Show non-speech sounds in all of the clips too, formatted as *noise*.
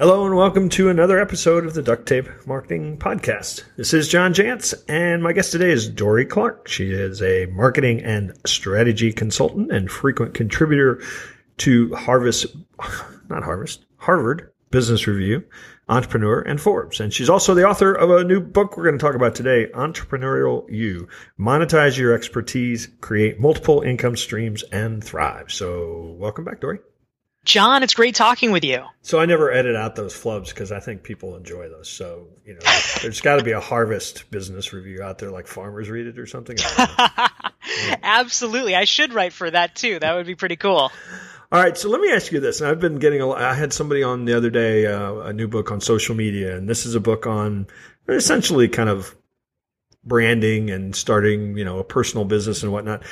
Hello and welcome to another episode of the Duct Tape Marketing Podcast. This is John Jantsch and my guest today is Dorie Clark. She is a marketing and strategy consultant and frequent contributor to Harvest, not Harvest, Harvard Business Review, Entrepreneur, and Forbes. And she's also the author of a new book we're going to talk about today, Entrepreneurial You. Monetize your expertise, create multiple income streams, and thrive. So welcome back, Dorie. John, it's great talking with you. So I never edit out those flubs because I think people enjoy those. So you know, *laughs* there's got to be a harvest business review out there, like farmers read it or something. yeah. *laughs* Absolutely, I should write for that too. That would be pretty cool. All right, so let me ask you this. And I've been getting a. I had somebody on the other day, uh, a new book on social media, and this is a book on essentially kind of branding and starting, you know, a personal business and whatnot.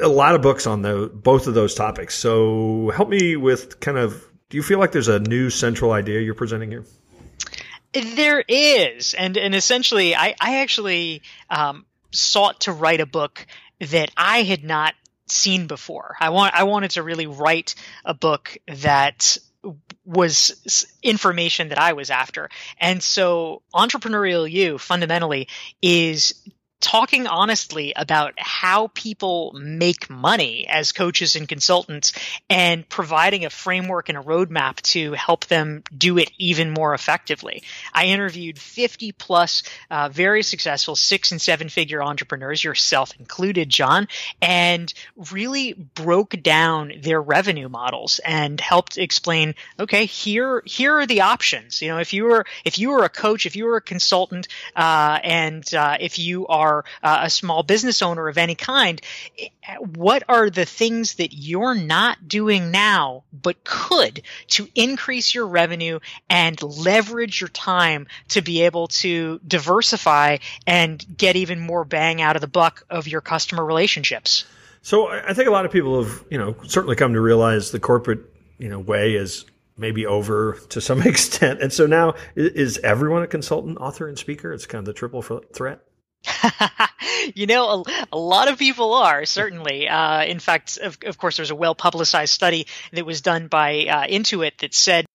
A lot of books on the both of those topics. So help me with kind of. Do you feel like there's a new central idea you're presenting here? There is, and and essentially, I I actually um, sought to write a book that I had not seen before. I want I wanted to really write a book that was information that I was after. And so entrepreneurial you fundamentally is talking honestly about how people make money as coaches and consultants and providing a framework and a roadmap to help them do it even more effectively. I interviewed 50 plus uh, very successful six and seven figure entrepreneurs, yourself included, John, and really broke down their revenue models and helped explain, okay, here, here are the options. You know, if you were, if you were a coach, if you were a consultant, uh, and uh, if you are are uh, a small business owner of any kind, what are the things that you're not doing now but could to increase your revenue and leverage your time to be able to diversify and get even more bang out of the buck of your customer relationships? So I think a lot of people have, you know, certainly come to realize the corporate, you know, way is maybe over to some *laughs* extent. And so now is everyone a consultant, author, and speaker? It's kind of the triple threat. *laughs* you know, a, a, lot of people are certainly. Uh, in fact, of, of, course, there's a well publicized study that was done by uh, Intuit that said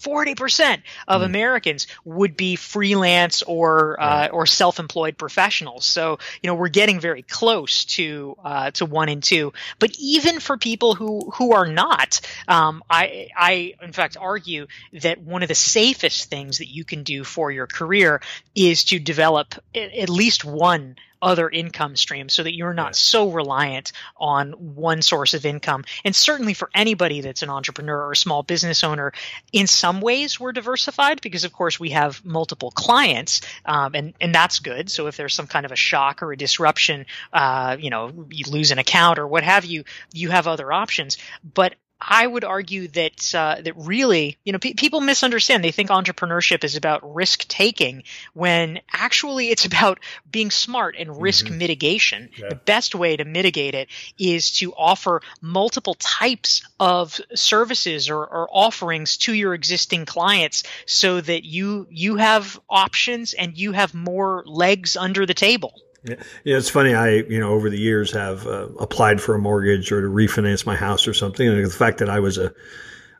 40% of mm. Americans would be freelance or uh, or self-employed professionals. So you know we're getting very close to uh, to one and two. But even for people who who are not, um, I I in fact argue that one of the safest things that you can do for your career is to develop at least one other income streams so that you're not so reliant on one source of income. And certainly for anybody that's an entrepreneur or a small business owner, in some ways we're diversified because, of course, we have multiple clients, um, and and that's good. So if there's some kind of a shock or a disruption, uh, you know, you lose an account or what have you, you have other options. But I would argue that uh, that really, you know, pe- people misunderstand. They think entrepreneurship is about risk taking, when actually it's *laughs* about being smart and risk mm-hmm. mitigation. Yeah. The best way to mitigate it is to offer multiple types of services or, or offerings to your existing clients, so that you you have options and you have more legs under the table. Yeah. it's funny. I, you know, over the years have uh, applied for a mortgage or to refinance my house or something. And the fact that I was a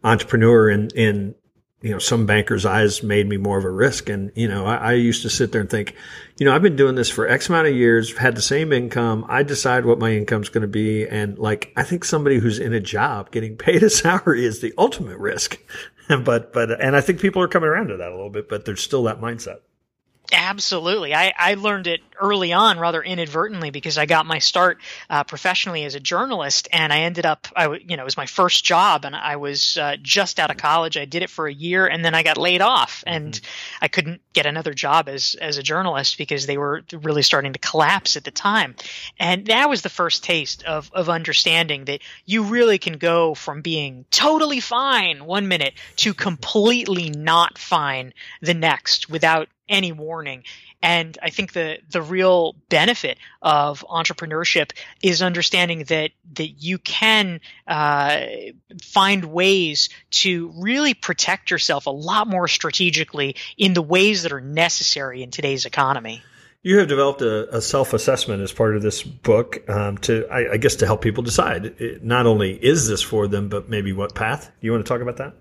entrepreneur in, in, you know, some bankers' eyes made me more of a risk. And, you know, I, I used to sit there and think, you know, I've been doing this for X amount of years, had the same income. I decide what my income's going to be. And like, I think somebody who's in a job getting *laughs* paid a salary is the ultimate risk. *laughs* but, but, and I think people are coming around to that a little bit, but there's still that mindset. Absolutely. I, I learned it early on rather inadvertently because I got my start uh, professionally as a journalist and I ended up, I, you know, it was my first job and I was uh, just out of college. I did it for a year and then I got laid off and mm-hmm. I couldn't get another job as, as a journalist because they were really starting to collapse at the time. And that was the first taste of, of understanding that you really can go from being totally fine one minute to completely not fine the next without any warning. And I think the the real benefit of entrepreneurship is understanding that that you can uh, find ways to really protect yourself a lot more strategically in the ways that are necessary in today's economy. You have developed a, a self-assessment as part of this book um, to, I, I, guess, to help people decide it, not only is this for them, but maybe what path. Do you want to talk about that?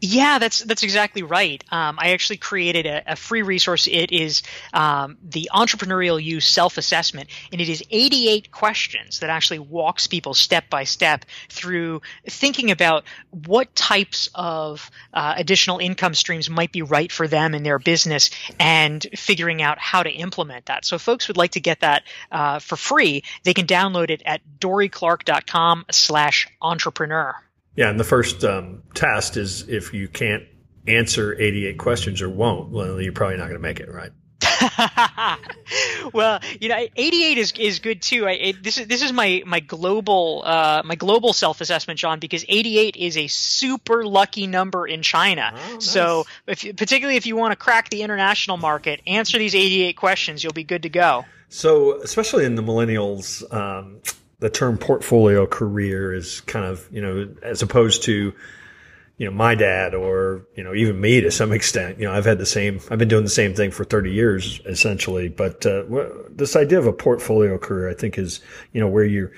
Yeah, that's that's exactly right. Um, I actually created a, a, free resource. It is um, the Entrepreneurial You's Self Assessment, and it is 88 questions that actually walks people step by step through thinking about what types of uh, additional income streams might be right for them in their business, and figuring out how to implement that. So, folks would like to get that uh, for free, they can download it at dorieclark.com/slash/entrepreneur. Yeah, and the first um, test is if you can't answer 88 questions or won't, well, you're probably not going to make it, right? *laughs* well, you know, 88 is is good too. I, it, this is this is my my global uh, my global self assessment, John, because 88 is a super lucky number in China. Oh, nice. So, if, particularly if you want to crack the international market, answer these 88 questions, you'll be good to go. So, especially in the millennials, um, the term portfolio career is kind of, you know, as opposed to, you know, my dad or, you know, even me to some extent, you know, I've had the same, I've been doing the same thing for 30 years essentially. But, uh, this idea of a portfolio career, I think is, you know, where you're,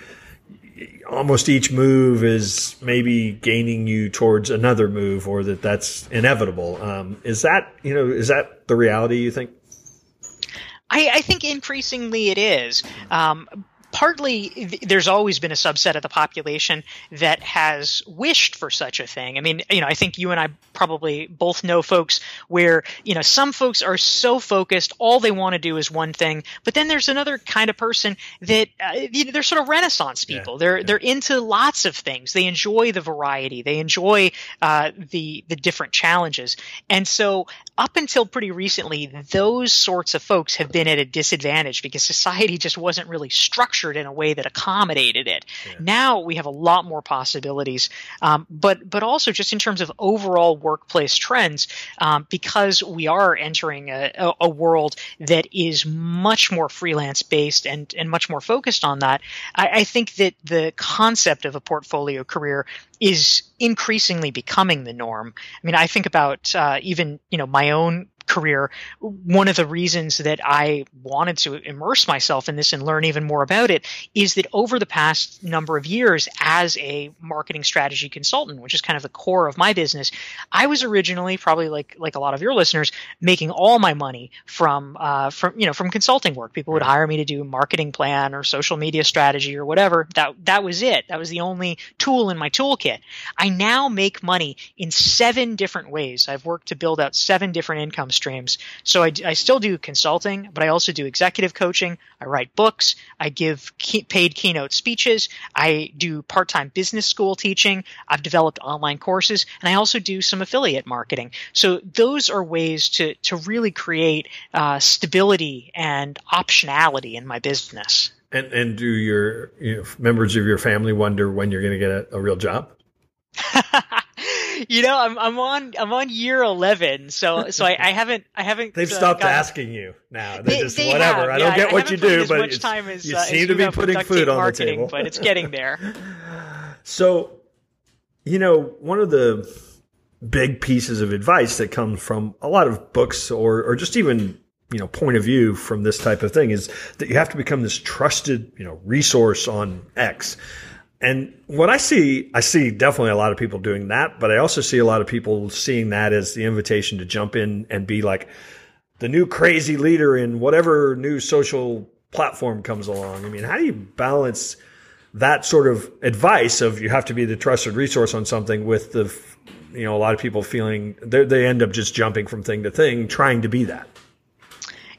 almost each move is maybe gaining you towards another move or that that's inevitable. Um, is that, you know, is that the reality you think? I, I, think increasingly it is. Um, partly there's always been a subset of the population that has wished for such a thing. I mean, you know, I think you and I probably both know folks where, you know, some folks are so focused, all they want to do is one thing, but then there's another kind of person that uh, you know, they're sort of renaissance people. Yeah, they're yeah. they're into lots of things. They enjoy the variety. They enjoy uh, the the different challenges. And so up until pretty recently, those sorts of folks have been at a disadvantage because society just wasn't really structured structured in a way that accommodated it. Yeah. Now we have a lot more possibilities, um, but but also just in terms of overall workplace trends, um, because we are entering a, a, a, world that is much more freelance based and and much more focused on that. I, I think that the concept of a portfolio career is increasingly becoming the norm. I mean, I think about uh, even you know my own career, one of the reasons that I wanted to immerse myself in this and learn even more about it is that over the past number of years as a marketing strategy consultant, which is kind of the core of my business, I was originally probably like like a lot of your listeners making all my money from uh, from you know from consulting work. People would hire me to do marketing plan or social media strategy or whatever. That that was it. That was the only tool in my toolkit. I now make money in seven different ways. I've worked to build out seven different income streams. So I, I still do consulting, but I also do executive coaching. I write books. I give key, paid keynote speeches. I do part-time business school teaching. I've developed online courses, and I also do some affiliate marketing. So those are ways to to really create uh, stability and optionality in my business. And and do your you know, members of your family wonder when you're going to get a, a real job? *laughs* *laughs* you know, I'm I'm on I'm on year eleven, so so I, I haven't I haven't. They've uh, stopped asking you now. They, they just they whatever. Have, I don't get I, what you do, but much time as, you uh, seem to be putting food on the table. but it's getting there. *laughs* so, you know, one of the big pieces of advice that comes from a lot of books or or just even you know point of view from this type of thing is that you have to become this trusted you know resource on X. And what I see, I see definitely a lot of people doing that, but I also see a lot of people seeing that as the invitation to jump in and be like the new crazy leader in whatever new social platform comes along. I mean, how do you balance that sort of advice of you have to be the trusted resource on something with the, you know, a lot of people feeling they end up just jumping from thing to thing trying to be that?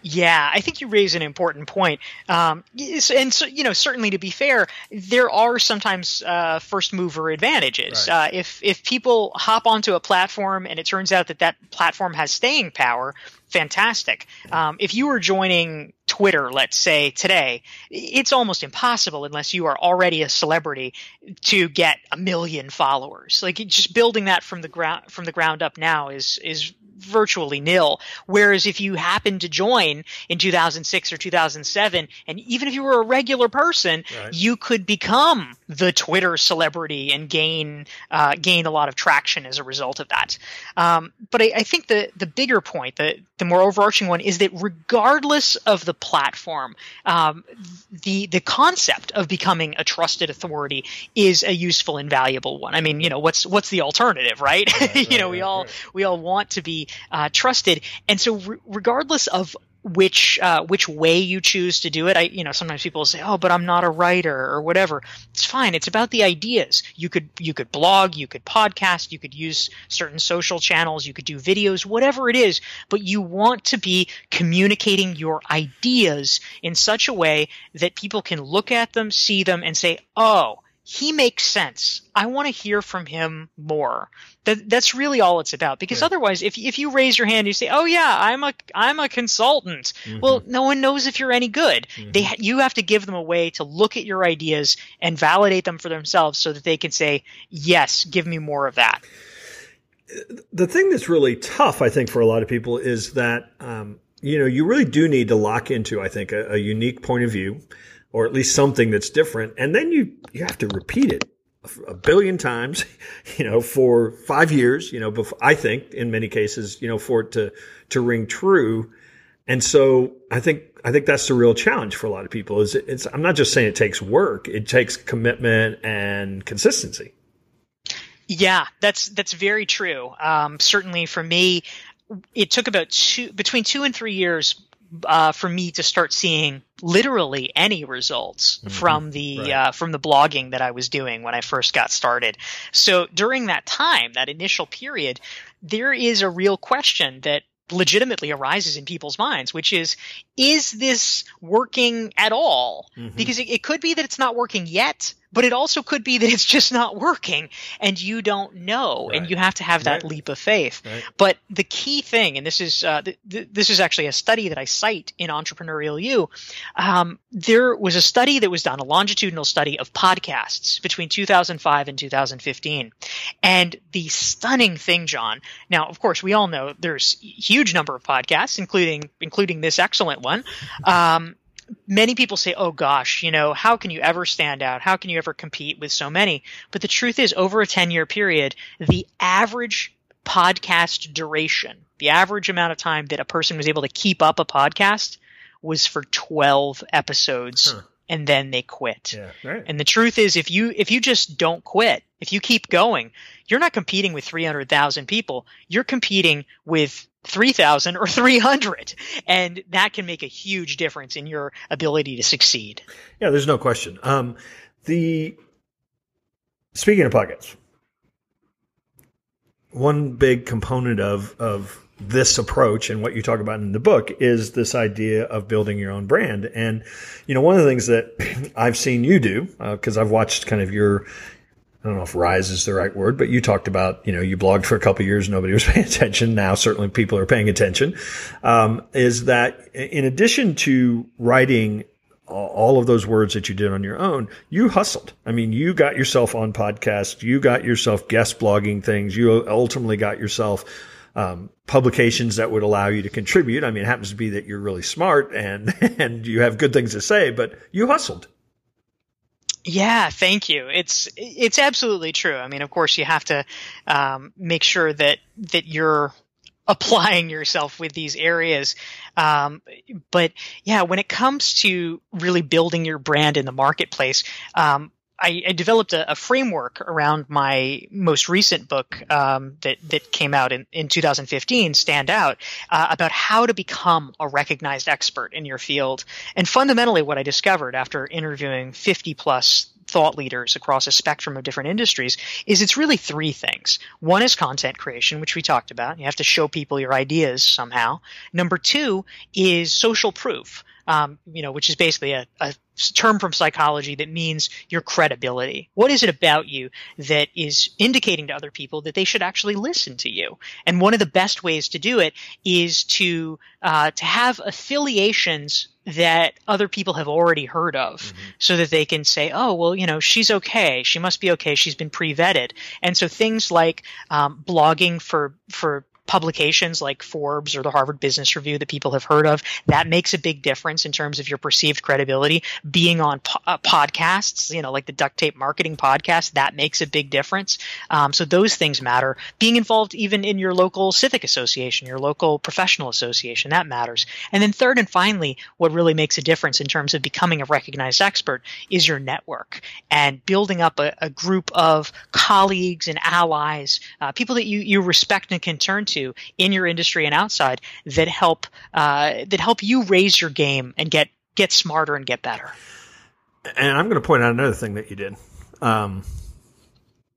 Yeah, I think you raise an important point. Um, and so, you know, certainly to be fair, there are sometimes uh, first mover advantages. Right. Uh, if if people hop onto a platform and it turns out that that platform has staying power, fantastic. Um, if you were joining Twitter, let's say today, it's almost impossible unless you are already a celebrity to get a million followers. Like just building that from the ground from the ground up now is is virtually nil. Whereas if you happen to join in 2006 or 2007, and even if you were a regular person, right. you could become the Twitter celebrity and gain uh, gain a lot of traction as a result of that. Um, but I, I, think the the bigger point, the the more overarching one, is that regardless of the platform, um, the the concept of becoming a trusted authority is a useful and valuable one. I mean, you know, what's what's the alternative, right? *laughs* right you know, we all right. we all want to be uh, trusted, and so re- regardless of which uh, which way you choose to do it. I you know sometimes people say, "Oh, but I'm not a writer or whatever." It's fine. It's about the ideas. You could you could blog, you could podcast, you could use certain social channels, you could do videos, whatever it is. But you want to be communicating your ideas in such a way that people can look at them, see them, and say, "Oh." He makes sense. I want to hear from him more. That that's really all it's about. Because otherwise, if if you raise your hand, and you say, "Oh yeah, I'm a I'm a consultant." Mm-hmm. Well, no one knows if you're any good. Mm-hmm. They you have to give them a way to look at your ideas and validate them for themselves, so that they can say, "Yes, give me more of that." The thing that's really tough, I think, for a lot of people is that um, you know you really do need to lock into, I think, a, a unique point of view or at least something that's different. And then you, you have to repeat it a billion times, *laughs* you know, for five years, you know, before, I think in many cases, you know, for it to, to ring true. And so I think, I think that's the real challenge for a lot of people is it's, I'm not just saying it takes work. It takes commitment and consistency. Yeah, that's, that's very true. Um, certainly for me, it took about two, between two and three years uh, for me to start seeing literally any results mm-hmm. from the right. uh, from the blogging that I was doing when I first got started. So during that time, that initial period, there is a real question that legitimately arises in people's minds, which is, is this working at all? Mm-hmm. Because it, it could be that it's not working yet but it also could be that it's just not working and you don't know right. and you have to have that right. leap of faith right. but the key thing and this is uh, th- th- this is actually a study that i cite in entrepreneurial you um, there was a study that was done a longitudinal study of podcasts between 2005 and 2015 and the stunning thing john now of course we all know there's huge number of podcasts including including this excellent one um, many people say, oh gosh, you know, how can you ever stand out? How can you ever compete with so many? But the truth is, over a 10 year period, the average podcast duration, the average amount of time that a person was able to keep up a podcast was for 12 episodes. Huh. And then they quit. Yeah, right. And the truth is, if you if you just don't quit, if you keep going, you're not competing with three hundred thousand people. You're competing with 3000 or 300 and that can make a huge difference in your ability to succeed. Yeah there's no question. Um, the speaking of pockets one big component of of this approach and what you talk about in the book is this idea of building your own brand. And you know one of the things that *clears throat* i've seen you do because uh, i've watched kind of your I don't know if rise is the right word, but you talked about, you know, you blogged for a couple years, nobody was *laughs* paying attention. Now certainly people are paying attention. Um, is that in addition to writing all of those words that you did on your own, you hustled. I mean, you got yourself on podcasts, you got yourself guest blogging things, you ultimately got yourself um, publications that would allow you to contribute. I mean, it happens to be that you're really smart and *laughs* and you have good things to say, but you hustled. Yeah, thank you. It's it's absolutely true. I mean, of course, you have to um, make sure that that you're *laughs* applying yourself with these areas. Um, but yeah, when it comes to really building your brand in the marketplace, um, I, I developed a, a, framework around my most recent book um, that that came out in, in 2015, Stand Out, uh, about how to become a recognized expert in your field. And fundamentally, what I discovered after interviewing 50 plus thought leaders across a spectrum of different industries is it's really three things. One is content creation, which we talked about. You have to show people your ideas somehow. Number two is social proof um, you know, which is basically a, a term from psychology that means your credibility. What is it about you that is indicating to other people that they should actually listen to you? And one of the best ways to do it is to uh, to have affiliations that other people have already heard of, mm-hmm. so that they can say, "Oh, well, you know, she's okay. She must be okay. She's been pre vetted." And so things like um, blogging for for publications like Forbes or the Harvard Business Review that people have heard of. That makes a big difference in terms of your perceived credibility. Being on po- uh, podcasts, you know, like the Duct Tape Marketing podcast, that makes a big difference. Um, so those things matter. Being involved even in your local civic association, your local professional association, that matters. And then third and finally, what really makes a difference in terms of becoming a recognized expert is your network and building up a, a group of colleagues and allies, uh, people that you, you respect and can turn to in your industry and outside that help uh, that help you raise your game and get get smarter and get better. And I'm going to point out another thing that you did um,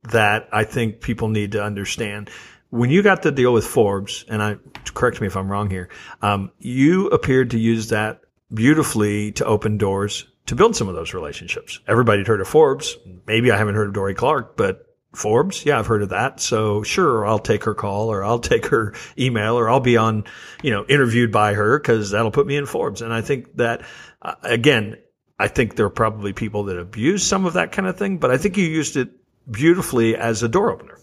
that I think people need to understand. When you got the deal with Forbes, and I correct me if I'm wrong here, um, you appeared to use that beautifully to open doors to build some of those relationships. Everybody had heard of Forbes. Maybe I haven't heard of Dorie Clark, but Forbes, yeah, I've heard of that. So sure, I'll take her call or I'll *laughs* take her email or I'll be on, you know, interviewed by her because that'll put me in Forbes. And I think that, uh, again, I think there are probably people that abuse some of that kind of thing, but I think you used it beautifully as a door opener.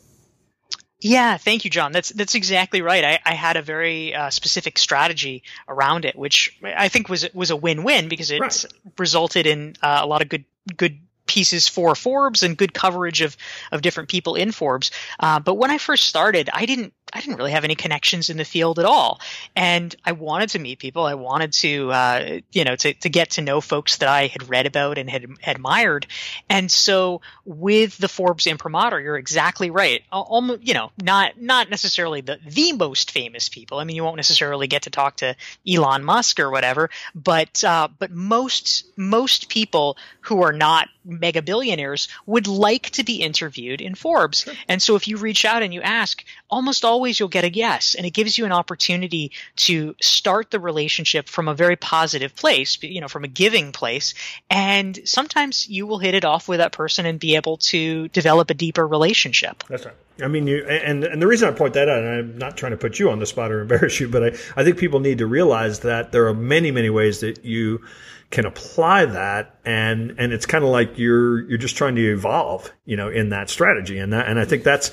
Yeah, thank you, John. That's that's exactly right. I, I had a very uh, specific strategy around it, which I think was was a win win because it right. resulted in uh, a lot of good good pieces for Forbes and good coverage of of different people in Forbes. Uh, but when I first started, I didn't I didn't really have any connections in the field at all, and I wanted to meet people. I wanted to uh, you know to to get to know folks that I had read about and had admired. And so with the Forbes imprimatur, you're exactly right. Almost you know not not necessarily the the most famous people. I mean, you won't necessarily get to talk to Elon Musk or whatever, but uh, but most most people who are not mega billionaires would like to be interviewed in Forbes. Sure. And so if you reach out and you ask, almost always you'll get a yes. And it gives you an opportunity to start the relationship from a very positive place, you know, from a giving place. And sometimes you will hit it off with that person and be able to develop a deeper relationship. That's right. I mean, you and and the reason I point that out, and I'm not trying to put you on the spot or embarrass you, but I, I think people need to realize that there are many, many ways that you can apply that and and it's kind of like you're you're just trying to evolve you know in that strategy and that and I think that's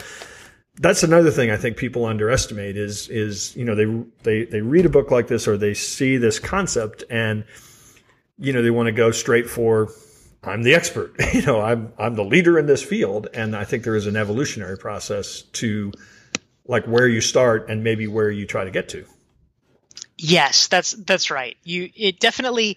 that's another thing I think people underestimate is is you know they they they read a book like this or they see this concept and you know they want to go straight for I'm the expert. *laughs* You know I'm I'm the leader in this field. And I think there is an evolutionary process to like where you start and maybe where you try to get to. Yes, that's that's right. You it definitely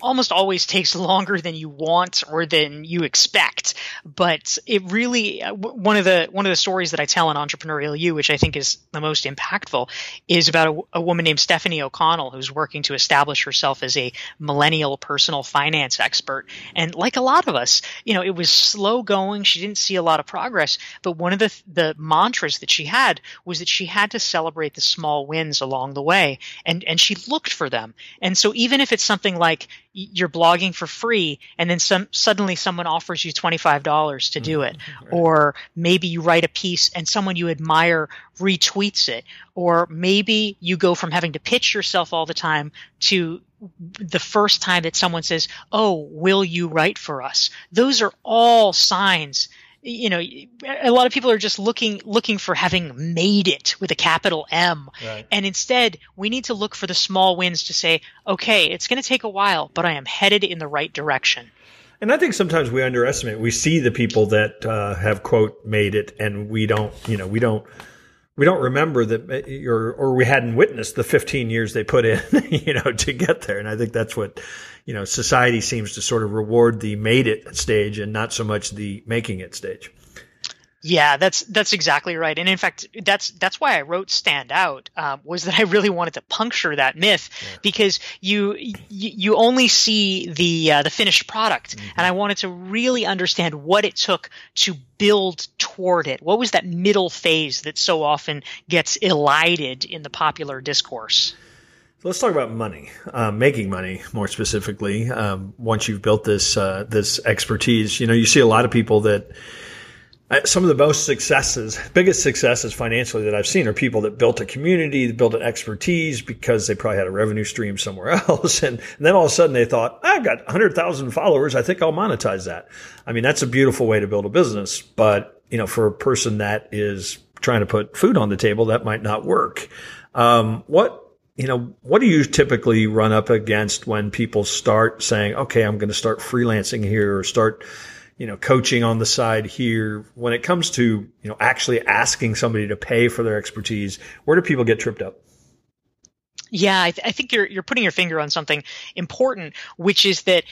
almost always takes longer than you want or than you expect. But it really uh, one of the one of the stories that I tell in Entrepreneurial You, which I think is the most impactful, is about a, a woman named Stephanie O'Connell who's working to establish herself as a millennial personal finance expert. And like a lot of us, you know, it was slow going. She didn't see a lot of progress. But one of the the mantras that she had was that she had to celebrate the small wins along the way, and and she looked for them. And so even if it's something like you're blogging for free and then some suddenly someone offers you $25 to do it mm-hmm. right. or maybe you write a piece and someone you admire retweets it or maybe you go from having to pitch yourself all the time to the first time that someone says oh will you write for us those are all signs you know a lot of people are just looking looking for having made it with a capital M. Right. and instead we need to look for the small wins to say okay it's going to take a while but I am headed in the right direction. And I think sometimes we underestimate. We see the people that uh, have quote made it and we don't you know we don't we don't remember that or or we hadn't witnessed the 15 years they put in *laughs* you know to get there. And I think that's what you know, society seems to sort of reward the made it stage and not so much the making it stage. Yeah, that's that's exactly right, and in fact, that's that's why I wrote "Stand Out" um, was that I really wanted to puncture that myth yeah. because you, you, you only see the uh, the finished product, mm-hmm. and I wanted to really understand what it took to build toward it. What was that middle phase that so often gets elided in the popular discourse? So let's talk about money, uh, making money more specifically. Um, once you've built this uh, this expertise, you know you see a lot of people that uh, some of the most successes, biggest successes financially that I've seen are people that built a community, built an expertise because they probably had a revenue stream somewhere *laughs* else, and, and then all of a sudden they thought, I've got 100,000 followers, I think I'll monetize that. I mean, that's a beautiful way to build a business, but you know, for a person that is trying to put food on the table, that might not work. Um, what you know, what do you typically run up against when people start saying, "Okay, I'm going to start freelancing here," or start you know, coaching on the side here. When it comes to, you know, actually asking somebody to pay for their expertise, where do people get tripped up? Yeah, I, th- I, think you're you're putting your finger on something important, which is that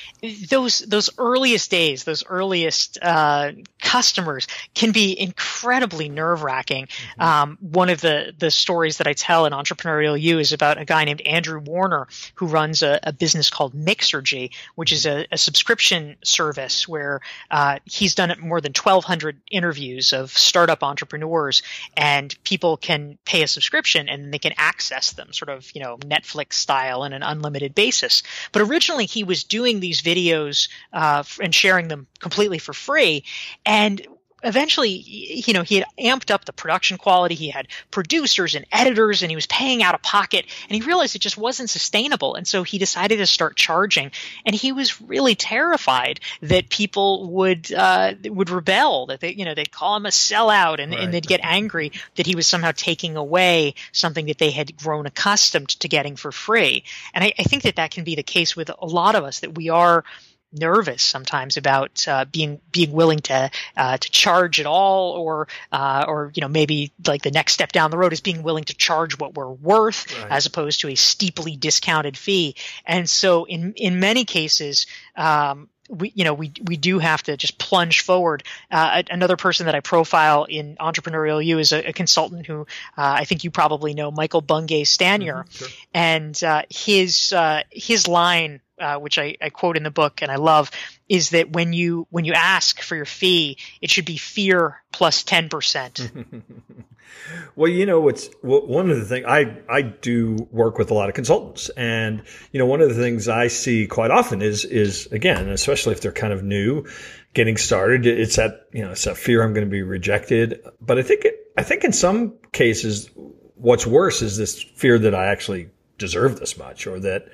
those those earliest days, those earliest uh, customers can be incredibly nerve wracking. Mm-hmm. Um, one of the the stories that I tell in Entrepreneurial You is about a guy named Andrew Warner who runs a, a business called Mixergy, which is a, a subscription service where uh, he's done more than 1,200 interviews of startup entrepreneurs, and people can pay a subscription and they can access them, sort of you know know, Netflix style on an unlimited basis. But originally he was doing these videos uh, and sharing them completely for free. And eventually, you know, he had amped up the production quality. He had producers and editors, and he was paying out of pocket. And he realized it just wasn't sustainable. And so he decided to start charging. And he was really terrified that people would uh, would rebel, that they, you know, they'd call him a sellout, and, right. and they'd get angry that he was somehow taking away something that they had grown accustomed to getting for free. And I, I think that that can be the case with a lot of us that we are nervous sometimes about uh, being being willing to uh, to charge at all, or uh, or you know maybe like the next step down the road is being willing to charge what we're worth right. as opposed to a steeply discounted fee. And so in in many cases. Um, we you know we we do have to just plunge forward. Uh, another person that I profile in Entrepreneurial You is a, a consultant who uh, I think you probably know, Michael Bungay Stanier, mm-hmm, sure. and uh, his uh, his line uh, which I, I, quote in the book and I love, is that when you when you ask for your fee, it should be fear plus ten percent. *laughs* well, you know what's one of the things I I do work with a lot of consultants, and you know one of the things I see quite often is is again, especially if they're kind of new, getting started, it's that you know it's that fear I'm going to be rejected. But I think it, I think in some cases, what's worse is this fear that I actually deserve this much, or that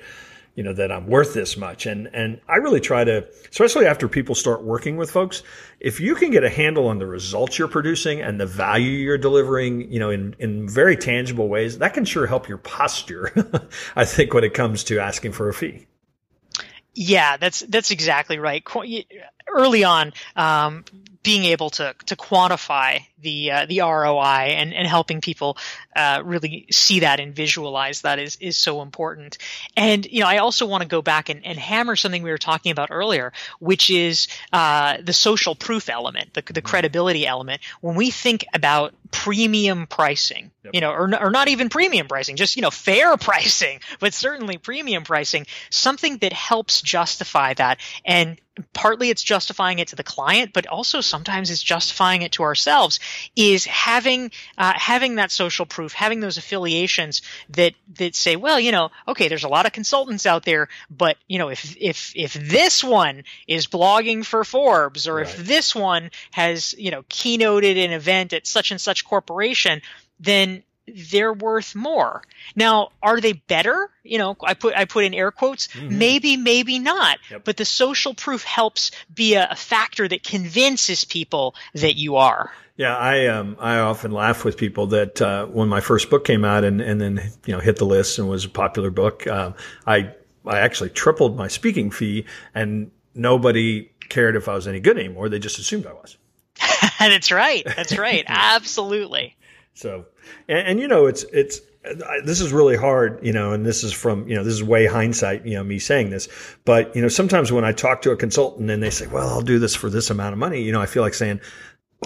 you know, that I'm worth this much. And, and I really try to, especially after people start working with folks, if you can get a handle on the results you're producing and the value you're delivering, you know, in, in very tangible ways, that can sure help your posture. *laughs* I think when it comes to asking for a fee. Yeah, that's that's exactly right. Early on, um, being able to to quantify the uh, the ROI and, and helping people uh, really see that and visualize that is is so important. And you know, I also want to go back and, and hammer something we were talking about earlier, which is uh, the social proof element, the, the mm-hmm. credibility element. When we think about premium pricing, yep. you know, or, or not even premium pricing, just you know, fair *laughs* pricing, but certainly premium pricing, something that helps justify that and partly it's justifying it to the client, but also sometimes it's justifying it to ourselves. Is having uh, having that social proof, having those affiliations that that say, well, you know, okay, there's a lot of consultants out there, but you know, if if if this one is blogging for Forbes, or right. if this one has you know keynoted an event at such and such corporation, then they're worth more. Now, are they better? You know, I put I put in air quotes. Mm-hmm. Maybe, maybe not. Yep. But the social proof helps be a, a, factor that convinces people that you are. Yeah, I um I often laugh with people that uh, when my first book came out and and then you know hit the list and was a popular book, uh, I I actually tripled my speaking fee and nobody cared if I was any good anymore. They just assumed I was. *laughs* That's right. That's right. *laughs* Absolutely. So, and, and, you know, it's it's this is really hard, you know, and this is from you know this is way hindsight, you know, me saying this, but you know, sometimes when I talk to a consultant and they say, "Well, I'll do this for this amount of money," you know, I feel like saying,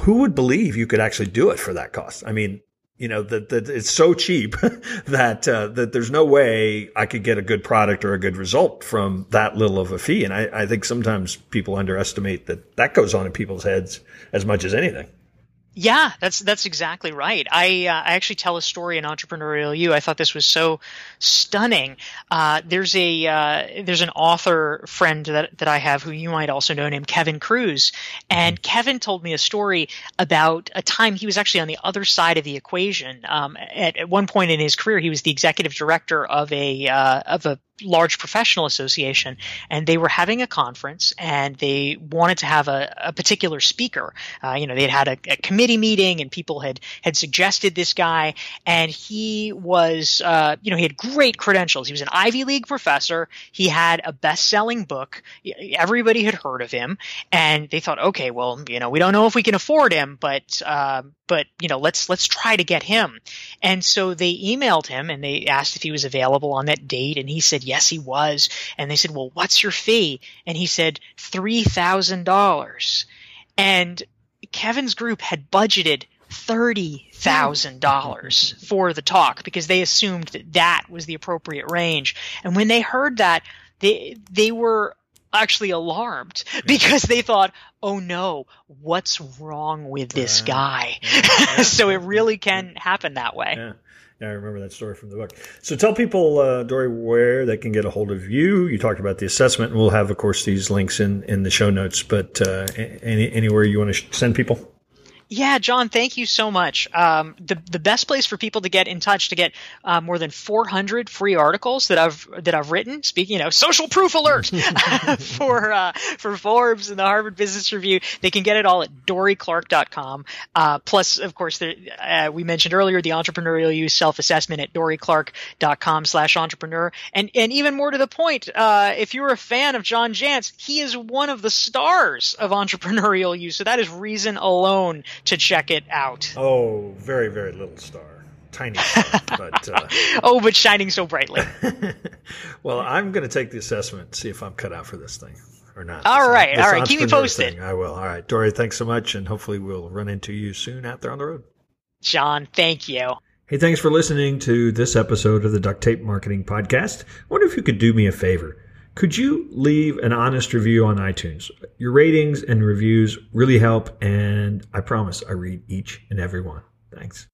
"Who would believe you could actually do it for that cost?" I mean. You know that, that it's so cheap *laughs* that uh, that there's no way I could get a good product or a good result from that little of a fee, and I, I think sometimes people underestimate that that goes on in people's heads as much as anything. Yeah, that's that's exactly right. I uh, I actually tell a story in Entrepreneurial You. I thought this was so stunning. Uh, there's a uh, there's an author friend that that I have who you might also know named Kevin Kruse, and mm-hmm. Kevin told me a story about a time he was actually on the other side of the equation. Um, at, at one point in his career, he was the executive director of a uh, of a large professional association and they were having a conference and they wanted to have a, a particular speaker. Uh, you know they had had a, a, committee meeting and people had had suggested this guy and he was uh, you know he had great credentials. He was an ivy league professor. He had a best-selling book. Everybody had heard of him and they thought okay well you know we don't know if we can afford him but uh, but you know let's let's try to get him. And so they emailed him and they asked if he was available on that date and he said yes he was and they said well what's your fee and he said $3000 and kevin's group had budgeted $30,000 for the talk because they assumed that that was the appropriate range. And when they heard that, they they were actually alarmed because they thought, oh no, what's wrong with this guy? *laughs* so it really can happen that way. Yeah. Yeah, I remember that story from the book. So tell people, uh, Dorie, where they can get a hold of you. You talked about the assessment, we'll have, of course, these links in, in the show notes. But uh, any, anywhere you want to send people? Yeah, John, thank you so much. Um, the the best place for people to get in touch to get uh, more than 400 free articles that I've that I've written. Speaking, you know, social proof alert *laughs* for uh, for Forbes and the Harvard Business Review. They can get it all at dorieclark.com. Uh, plus, of course, uh, we mentioned earlier the Entrepreneurial You's self assessment at dorieclark.com slash entrepreneur. And and even more to the point, uh, if you're a fan of John Jantsch, he is one of the stars of Entrepreneurial You's. So that is reason alone to check it out. Oh, very, very little star. Tiny star, *laughs* but uh... oh, but shining so brightly. *laughs* well, I'm going to take the assessment, see if I'm cut out for this thing or not. All this, right, this all right. Keep me posted. Thing. I will. All right, Dorie. Thanks so much, and hopefully we'll run into you soon out there on the road. John, thank you. Hey, thanks for listening to this episode of the Duct Tape Marketing Podcast. I wonder if you could do me a favor. Could you leave an honest review on iTunes? Your ratings and reviews really help, and I promise I read each and every one. Thanks.